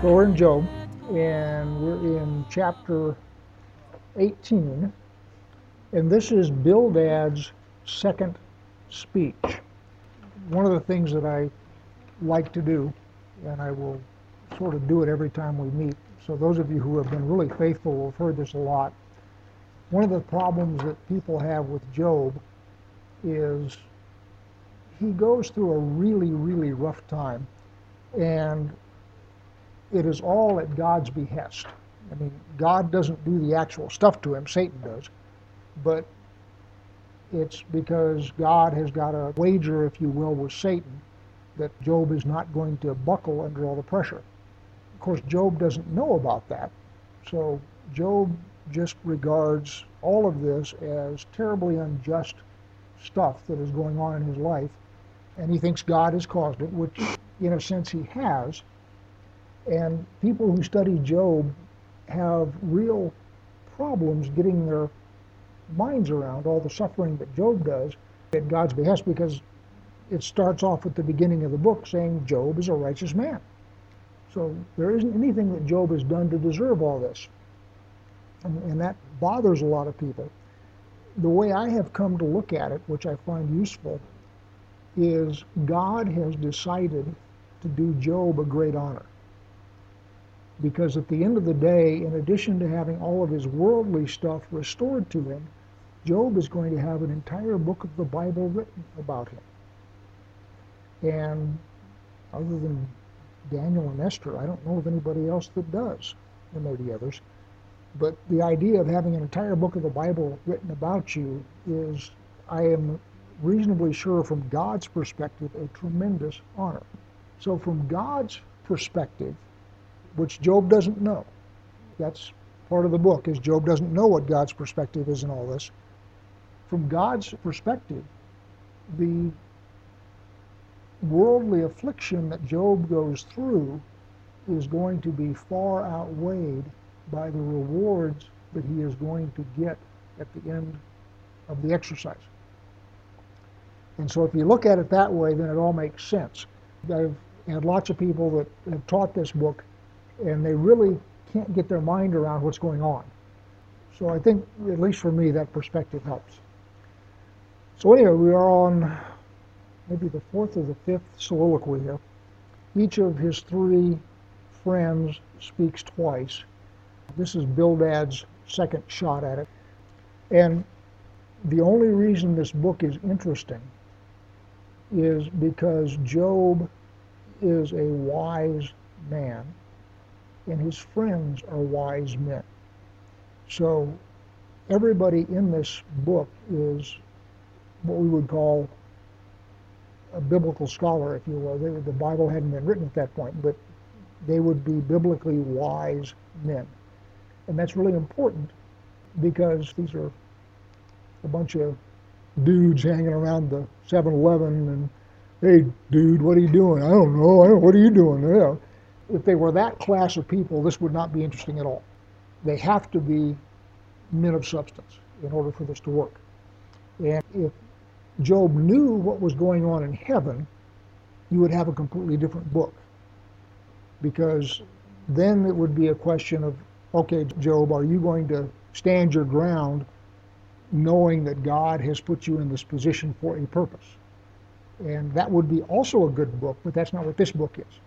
We're in Job, and we're in chapter 18, and this is Bildad's second speech. One of the things that I like to do, and I will sort of do it every time we meet, so those of you who have been really faithful will have heard this a lot. One of the problems that people have with Job is he goes through a really, really rough time, and it is all at God's behest. I mean, God doesn't do the actual stuff to him, Satan does, but it's because God has got a wager, if you will, with Satan that Job is not going to buckle under all the pressure. Of course, Job doesn't know about that, so Job just regards all of this as terribly unjust stuff that is going on in his life, and he thinks God has caused it, which in a sense he has. And people who study Job have real problems getting their minds around all the suffering that Job does at God's behest because it starts off at the beginning of the book saying Job is a righteous man. So there isn't anything that Job has done to deserve all this. And, and that bothers a lot of people. The way I have come to look at it, which I find useful, is God has decided to do Job a great honor. Because at the end of the day, in addition to having all of his worldly stuff restored to him, Job is going to have an entire book of the Bible written about him. And other than Daniel and Esther, I don't know of anybody else that does. There may be others. But the idea of having an entire book of the Bible written about you is, I am reasonably sure from God's perspective, a tremendous honor. So, from God's perspective, which Job doesn't know. That's part of the book, is Job doesn't know what God's perspective is in all this. From God's perspective, the worldly affliction that Job goes through is going to be far outweighed by the rewards that he is going to get at the end of the exercise. And so if you look at it that way, then it all makes sense. I've had lots of people that have taught this book and they really can't get their mind around what's going on. So I think, at least for me, that perspective helps. So anyway, we are on maybe the fourth or the fifth soliloquy here. Each of his three friends speaks twice. This is Bildad's second shot at it. And the only reason this book is interesting is because Job is a wise man and his friends are wise men. So everybody in this book is what we would call a biblical scholar, if you will. They, the Bible hadn't been written at that point, but they would be biblically wise men. And that's really important because these are a bunch of dudes hanging around the 7-Eleven and, hey, dude, what are you doing? I don't know. I don't, what are you doing? If they were that class of people, this would not be interesting at all. They have to be men of substance in order for this to work. And if Job knew what was going on in heaven, you would have a completely different book. Because then it would be a question of, okay, Job, are you going to stand your ground knowing that God has put you in this position for a purpose? And that would be also a good book, but that's not what this book is.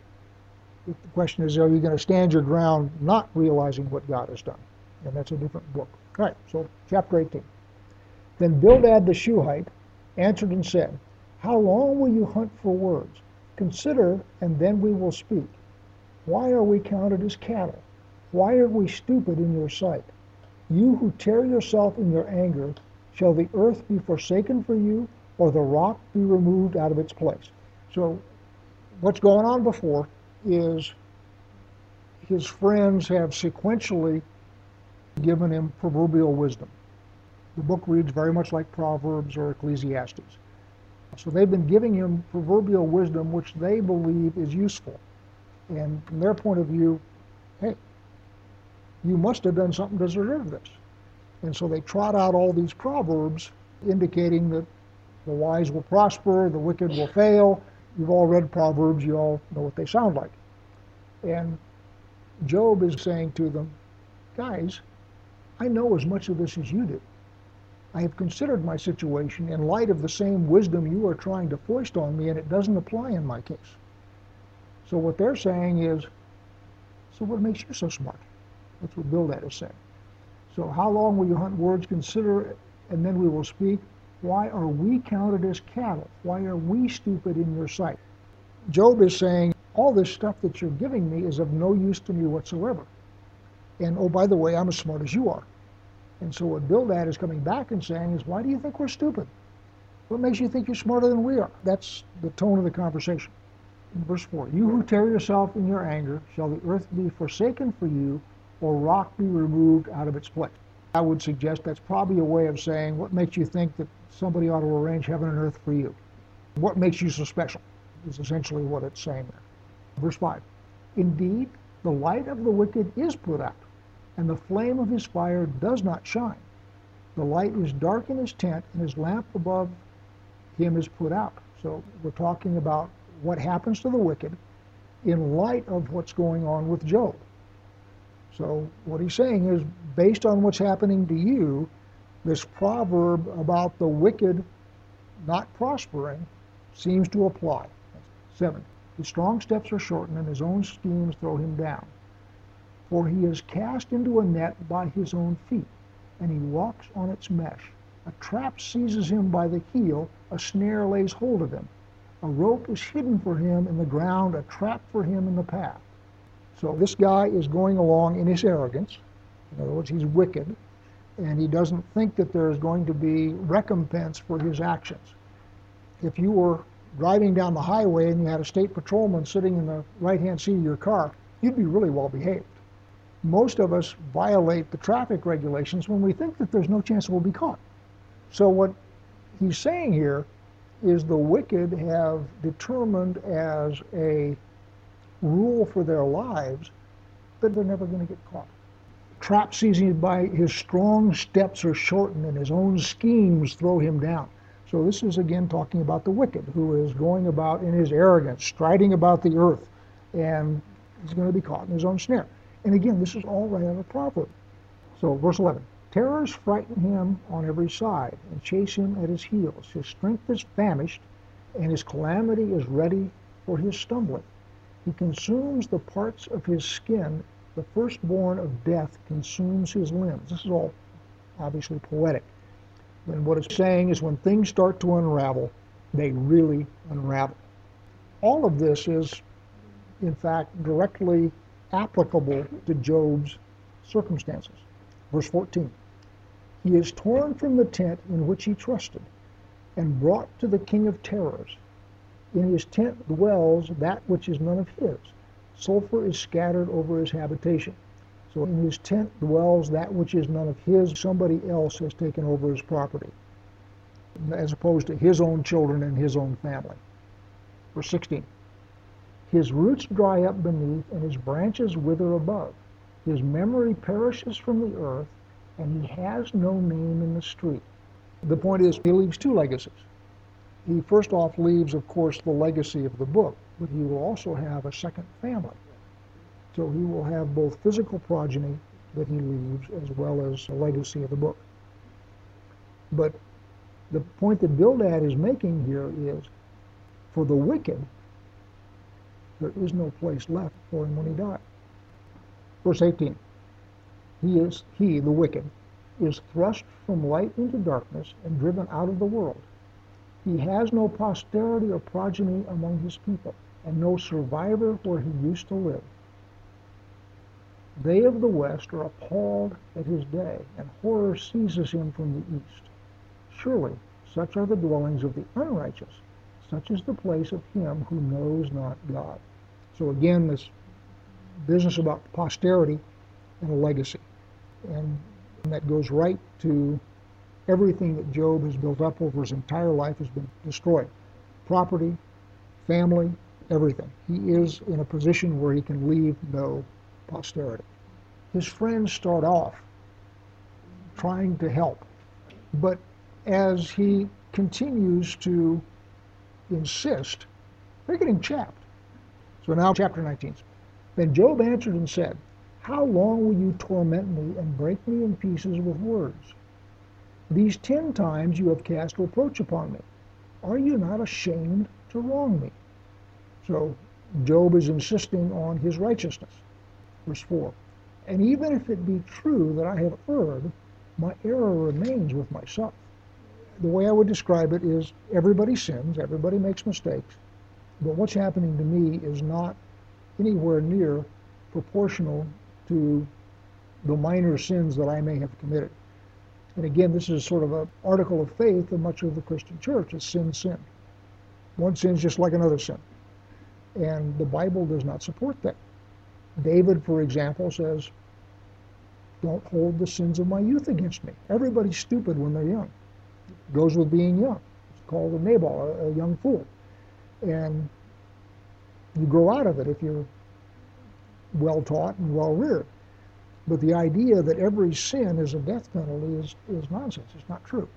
The question is, are you going to stand your ground not realizing what God has done? And that's a different book. All right, so chapter 18. Then Bildad the Shuhite answered and said, How long will you hunt for words? Consider, and then we will speak. Why are we counted as cattle? Why are we stupid in your sight? You who tear yourself in your anger, shall the earth be forsaken for you, or the rock be removed out of its place? So, what's going on before is his friends have sequentially given him proverbial wisdom. The book reads very much like Proverbs or Ecclesiastes. So they've been giving him proverbial wisdom, which they believe is useful. And from their point of view, hey, you must have done something to deserve this. And so they trot out all these proverbs indicating that the wise will prosper, the wicked will fail, You've all read Proverbs, you all know what they sound like. And Job is saying to them, guys, I know as much of this as you do. I have considered my situation in light of the same wisdom you are trying to foist on me, and it doesn't apply in my case. So what they're saying is, so what makes you so smart? That's what Bildad is saying. So how long will you hunt words? Consider, and then we will speak. Why are we counted as cattle? Why are we stupid in your sight? Job is saying, all this stuff that you're giving me is of no use to me whatsoever. And oh, by the way, I'm as smart as you are. And so what Bildad is coming back and saying is, why do you think we're stupid? What makes you think you're smarter than we are? That's the tone of the conversation. In verse 4, you who tear yourself in your anger, shall the earth be forsaken for you, or rock be removed out of its place? I would suggest that's probably a way of saying, what makes you think that somebody ought to arrange heaven and earth for you? What makes you so special? Is essentially what it's saying there. Verse 5, indeed, the light of the wicked is put out and the flame of his fire does not shine. The light is dark in his tent, and his lamp above him is put out. So we're talking about what happens to the wicked in light of what's going on with Job. So what he's saying is, based on what's happening to you, this proverb about the wicked not prospering seems to apply. Seven, his strong steps are shortened, and his own schemes throw him down for he is cast into a net by his own feet, and he walks on its mesh. A trap seizes him by the heel, a snare lays hold of him. A rope is hidden for him in the ground, a trap for him in the path. So this guy is going along in his arrogance. In other words, he's wicked, and he doesn't think that there is going to be recompense for his actions. If you were driving down the highway and you had a state patrolman sitting in the right hand seat of your car, you'd be really well behaved most of us violate the traffic regulations when we think that there's no chance we'll be caught. So what he's saying here is the wicked have determined as a rule for their lives that they're never going to get caught. Trap seizing by his strong steps are shortened and his own schemes throw him down. So this is again talking about the wicked who is going about in his arrogance, striding about the earth, and he's going to be caught in his own snare. And again, this is all right out of Proverbs. So, verse 11 Terrors frighten him on every side and chase him at his heels. His strength is famished, and his calamity is ready for his stumbling. He consumes the parts of his skin. The firstborn of death consumes his limbs. This is all obviously poetic. And what it's saying is when things start to unravel, they really unravel. All of this is, in fact, directly applicable to Job's circumstances. Verse 14 He is torn from the tent in which he trusted and brought to the king of terrors. In his tent dwells that which is none of his. Sulfur is scattered over his habitation. So in his tent dwells that which is none of his. Somebody else has taken over his property, as opposed to his own children and his own family. Verse 16 his roots dry up beneath, and his branches wither above. His memory perishes from the earth, and he has no name in the street. The point is, he leaves two legacies. He first off leaves, of course, the legacy of the book, but he will also have a second family. So he will have both physical progeny that he leaves as well as a legacy of the book. But the point that Bildad is making here is for the wicked, there is no place left for him when he dies. Verse 18 He is, he, the wicked, is thrust from light into darkness and driven out of the world. He has no posterity or progeny among his people, and no survivor where he used to live. They of the West are appalled at his day, and horror seizes him from the East. Surely such are the dwellings of the unrighteous, such is the place of him who knows not God. So again, this business about posterity and a legacy. And that goes right to everything that Job has built up over his entire life has been destroyed. Property, family, everything. He is in a position where he can leave no posterity. His friends start off trying to help, but as he continues to insist, they're getting chapped. So now, chapter 19. Then Job answered and said, How long will you torment me and break me in pieces with words? These ten times you have cast reproach upon me. Are you not ashamed to wrong me? So Job is insisting on his righteousness. Verse 4 And even if it be true that I have erred, my error remains with myself. The way I would describe it is everybody sins, everybody makes mistakes, but what's happening to me is not anywhere near proportional to the minor sins that I may have committed. And again, this is sort of an article of faith in much of the Christian church. It's sin, sin. One sin is just like another sin. And the Bible does not support that. David, for example, says, Don't hold the sins of my youth against me. Everybody's stupid when they're young. It goes with being young. It's called a Nabal, a, a young fool. And you grow out of it if you're well taught and well reared. But the idea that every sin is a death penalty is, is nonsense. It's not true.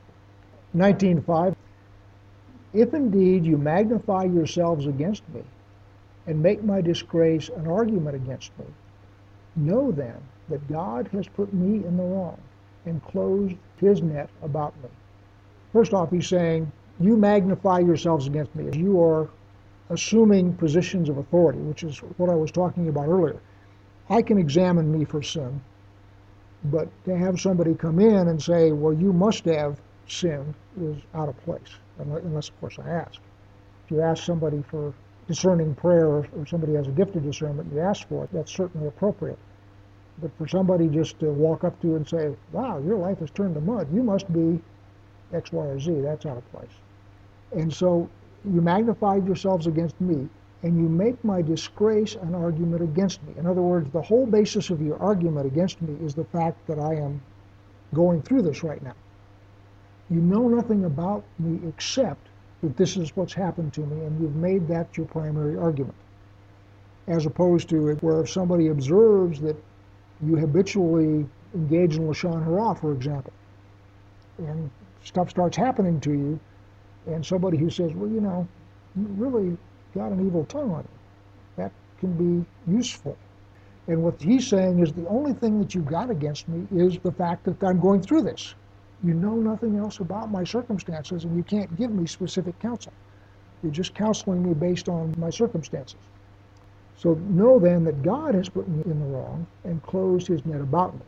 19.5, if indeed you magnify yourselves against me and make my disgrace an argument against me, know then that God has put me in the wrong and closed his net about me. First off, he's saying, you magnify yourselves against me. You are assuming positions of authority, which is what I was talking about earlier. I can examine me for sin, but to have somebody come in and say, well, you must have sinned is out of place, unless, of course, I ask. If you ask somebody for discerning prayer or, somebody has a gift of discernment, and you ask for it, that's certainly appropriate. But for somebody just to walk up to you and say, wow, your life has turned to mud, you must be X, Y, or Z, that's out of place. And so you magnified yourselves against me, and you make my disgrace an argument against me. In other words, the whole basis of your argument against me is the fact that I am going through this right now. You know nothing about me except that this is what's happened to me, and you've made that your primary argument. As opposed to where if somebody observes that you habitually engage in Lashon Hara, for example, and stuff starts happening to you, and somebody who says, well, you know, you really got an evil tongue on you. That can be useful. And what he's saying is the only thing that you've got against me is the fact that I'm going through this. You know nothing else about my circumstances, and you can't give me specific counsel. You're just counseling me based on my circumstances. So know then that God has put me in the wrong and closed his net about me.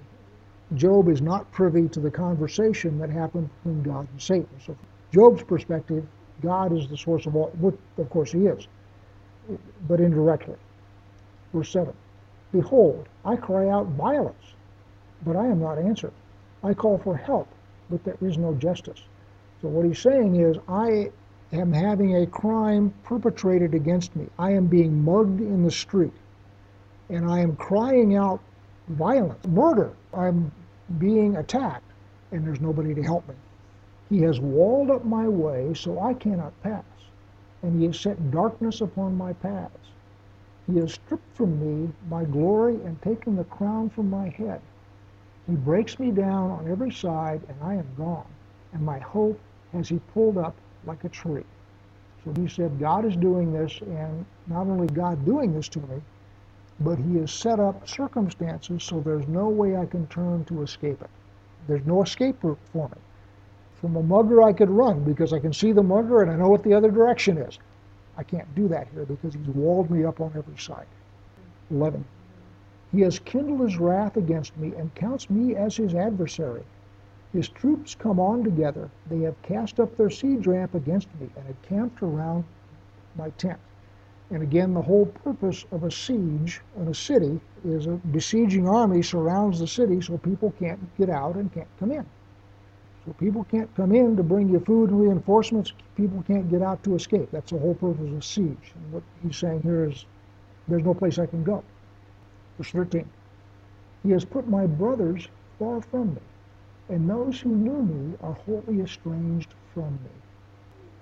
Job is not privy to the conversation that happened between God and Satan. So from Job's perspective, God is the source of all, what of course he is, but indirectly. Verse 7 Behold, I cry out violence, but I am not answered. I call for help, but there is no justice. So what he's saying is, I am having a crime perpetrated against me. I am being mugged in the street, and I am crying out violence, murder. I'm being attacked, and there's nobody to help me. He has walled up my way so I cannot pass, and he has set darkness upon my paths. He has stripped from me my glory and taken the crown from my head. He breaks me down on every side, and I am gone, and my hope has he pulled up like a tree. So he said, God is doing this, and not only God doing this to me, but he has set up circumstances so there's no way I can turn to escape it. There's no escape route for me. From a mugger, I could run because I can see the mugger and I know what the other direction is. I can't do that here because he's walled me up on every side. 11. He has kindled his wrath against me and counts me as his adversary. His troops come on together. They have cast up their siege ramp against me and have camped around my tent. And again, the whole purpose of a siege in a city is a besieging army surrounds the city so people can't get out and can't come in. So people can't come in to bring you food and reinforcements. People can't get out to escape. That's the whole purpose of a siege. And what he's saying here is there's no place I can go. Verse 13. He has put my brothers far from me, and those who knew me are wholly estranged from me.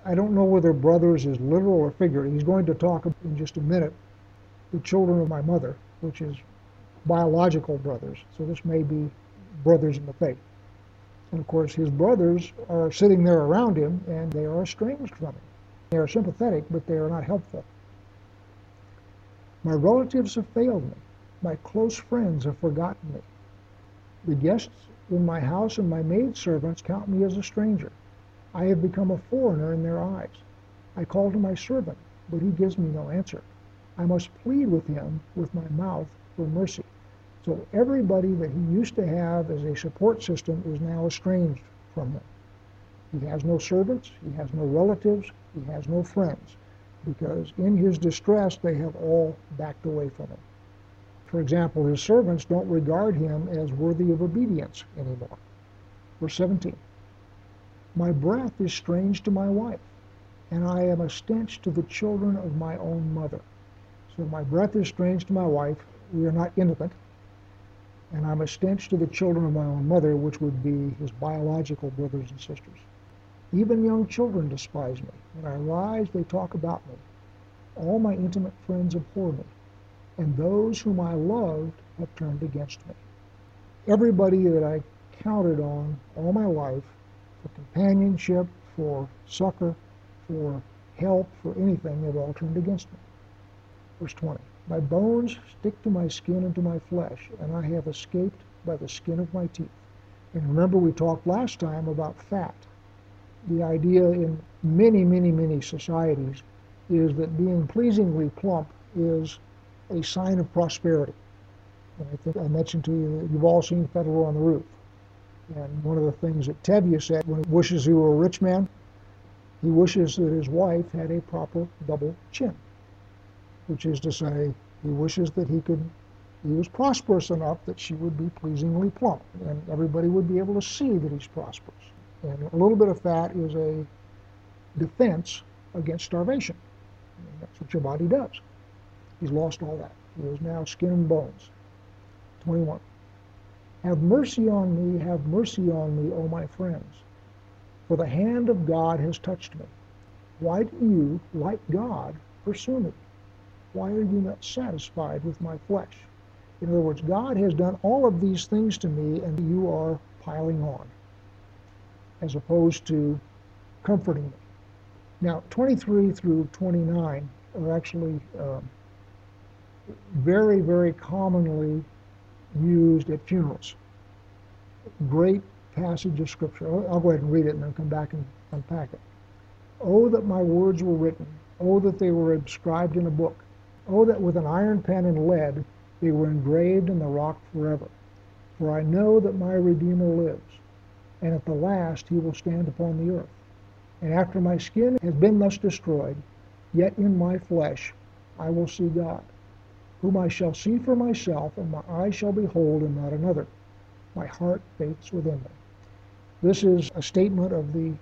I don't know whether brothers is literal or figurative. He's going to talk in just a minute the children of my mother, which is biological brothers. So this may be brothers in the faith. And of course, his brothers are sitting there around him and they are estranged from him. They are sympathetic, but they are not helpful. My relatives have failed me. My close friends have forgotten me. The guests in my house and my maidservants count me as a stranger. I have become a foreigner in their eyes. I call to my servant, but he gives me no answer. I must plead with him with my mouth for mercy. So everybody that he used to have as a support system is now estranged from him. He has no servants, he has no relatives, he has no friends, because in his distress they have all backed away from him. For example, his servants don't regard him as worthy of obedience anymore. Verse 17 My breath is strange to my wife, and I am a stench to the children of my own mother. So my breath is strange to my wife. We are not intimate. And I'm a stench to the children of my own mother, which would be his biological brothers and sisters. Even young children despise me. When I rise, they talk about me. All my intimate friends abhor me, and those whom I loved have turned against me. Everybody that I counted on all my life for companionship, for succor, for help, for anything, they've all turned against me. Verse 20 My bones stick to my skin and to my flesh, and I have escaped by the skin of my teeth. And remember, we talked last time about fat. The idea in many, many, many societies is that being pleasingly plump is a sign of prosperity. And I think I mentioned to you that you've all seen Fiddler on the Roof. And one of the things that Tevye said when he wishes he were a rich man, he wishes that his wife had a proper double chin which is to say, he wishes that he could, he was prosperous enough that she would be pleasingly plump, and everybody would be able to see that he's prosperous. And a little bit of fat is a defense against starvation. And that's what your body does. He's lost all that. He is now skin and bones. 21. Have mercy on me, have mercy on me, O my friends, for the hand of God has touched me. Why do you, like God, pursue me? Why are you not satisfied with my flesh? In other words, God has done all of these things to me, and you are piling on, as opposed to comforting me. Now, 23 through 29 are actually uh, very, very commonly used at funerals. Great passage of Scripture. I'll go ahead and read it and then come back and unpack it. Oh, that my words were written. Oh, that they were inscribed in a book Oh, that with an iron pen and lead they were engraved in the rock forever. For I know that my Redeemer lives, and at the last he will stand upon the earth. And after my skin has been thus destroyed, yet in my flesh I will see God, whom I shall see for myself, and my eyes shall behold, and not another. My heart faints within me. This is a statement of the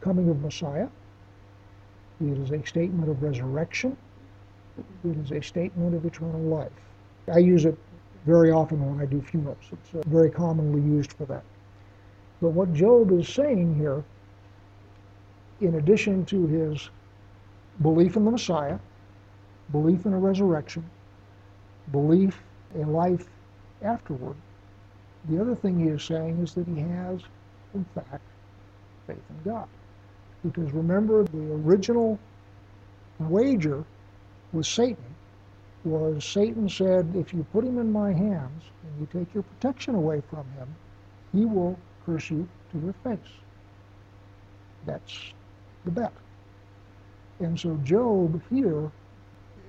coming of Messiah. It is a statement of resurrection. It is a statement of eternal life. I use it very often when I do funerals. It's uh, very commonly used for that. But what Job is saying here, in addition to his belief in the Messiah, belief in a resurrection, belief in life afterward, the other thing he is saying is that he has, in fact, faith in God. Because remember, the original wager with Satan was Satan said, if you put him in my hands and you take your protection away from him, he will curse you to your face. That's the bet. And so Job here,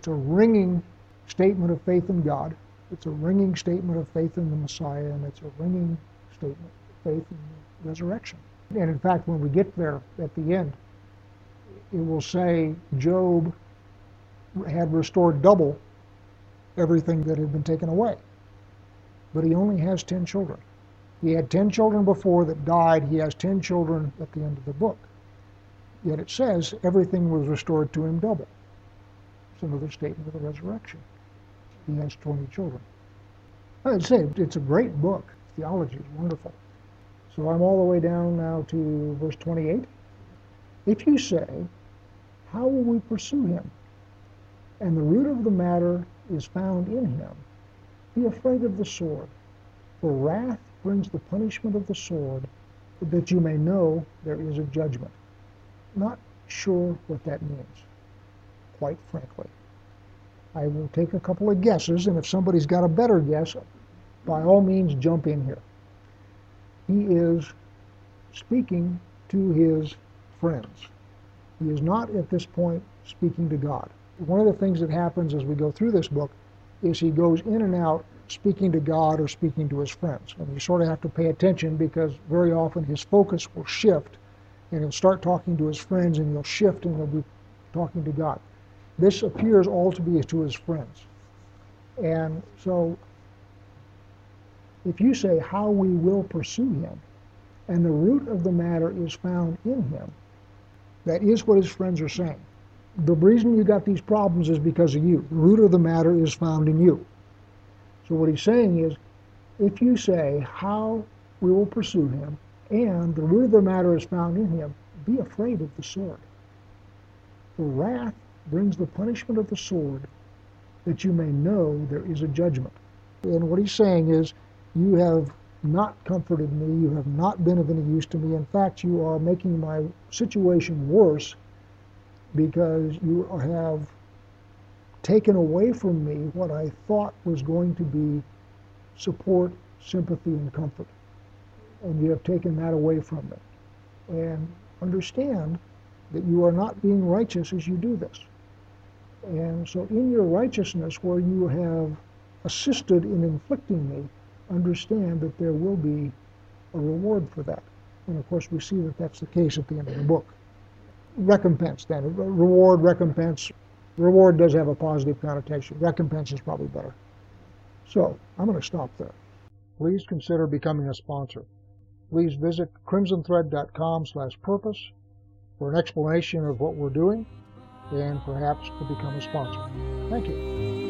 it's a ringing statement of faith in God. It's a ringing statement of faith in the Messiah, and it's a ringing statement of faith in the resurrection. And in fact, when we get there at the end, it will say Job had restored double everything that had been taken away. But he only has 10 children. He had 10 children before that died. He has 10 children at the end of the book. Yet it says everything was restored to him double. It's another statement of the resurrection. He has 20 children. I'd say it's a great book. Theology is wonderful. So I'm all the way down now to verse 28. If you say, How will we pursue him? and the root of the matter is found in him. Be afraid of the sword, for wrath brings the punishment of the sword, that you may know there is a judgment. Not sure what that means, quite frankly. I will take a couple of guesses, and if somebody's got a better guess, by all means jump in here. He is speaking to his friends. He is not at this point speaking to God. One of the things that happens as we go through this book is he goes in and out speaking to God or speaking to his friends. And you sort of have to pay attention because very often his focus will shift and he'll start talking to his friends and he'll shift and he'll be talking to God. This appears all to be to his friends. And so if you say how we will pursue him, and the root of the matter is found in him, that is what his friends are saying. The reason you got these problems is because of you. The root of the matter is found in you. So what he's saying is, if you say how we will pursue him, and the root of the matter is found in him, be afraid of the sword. For wrath brings the punishment of the sword, that you may know there is a judgment. And what he's saying is, you have not comforted me, you have not been of any use to me. In fact, you are making my situation worse because you have taken away from me what I thought was going to be support, sympathy, and comfort. And you have taken that away from me. And understand that you are not being righteous as you do this. And so, in your righteousness, where you have assisted in inflicting me, understand that there will be a reward for that. And of course, we see that that's the case at the end of the book. Recompense, then. Reward, recompense, Reward does have a positive connotation. Recompense is probably better. So I'm going to stop there. Please consider becoming a sponsor. Please visit crimsonthread.com slash purpose for an explanation of what we're doing and perhaps to become a sponsor. Thank you.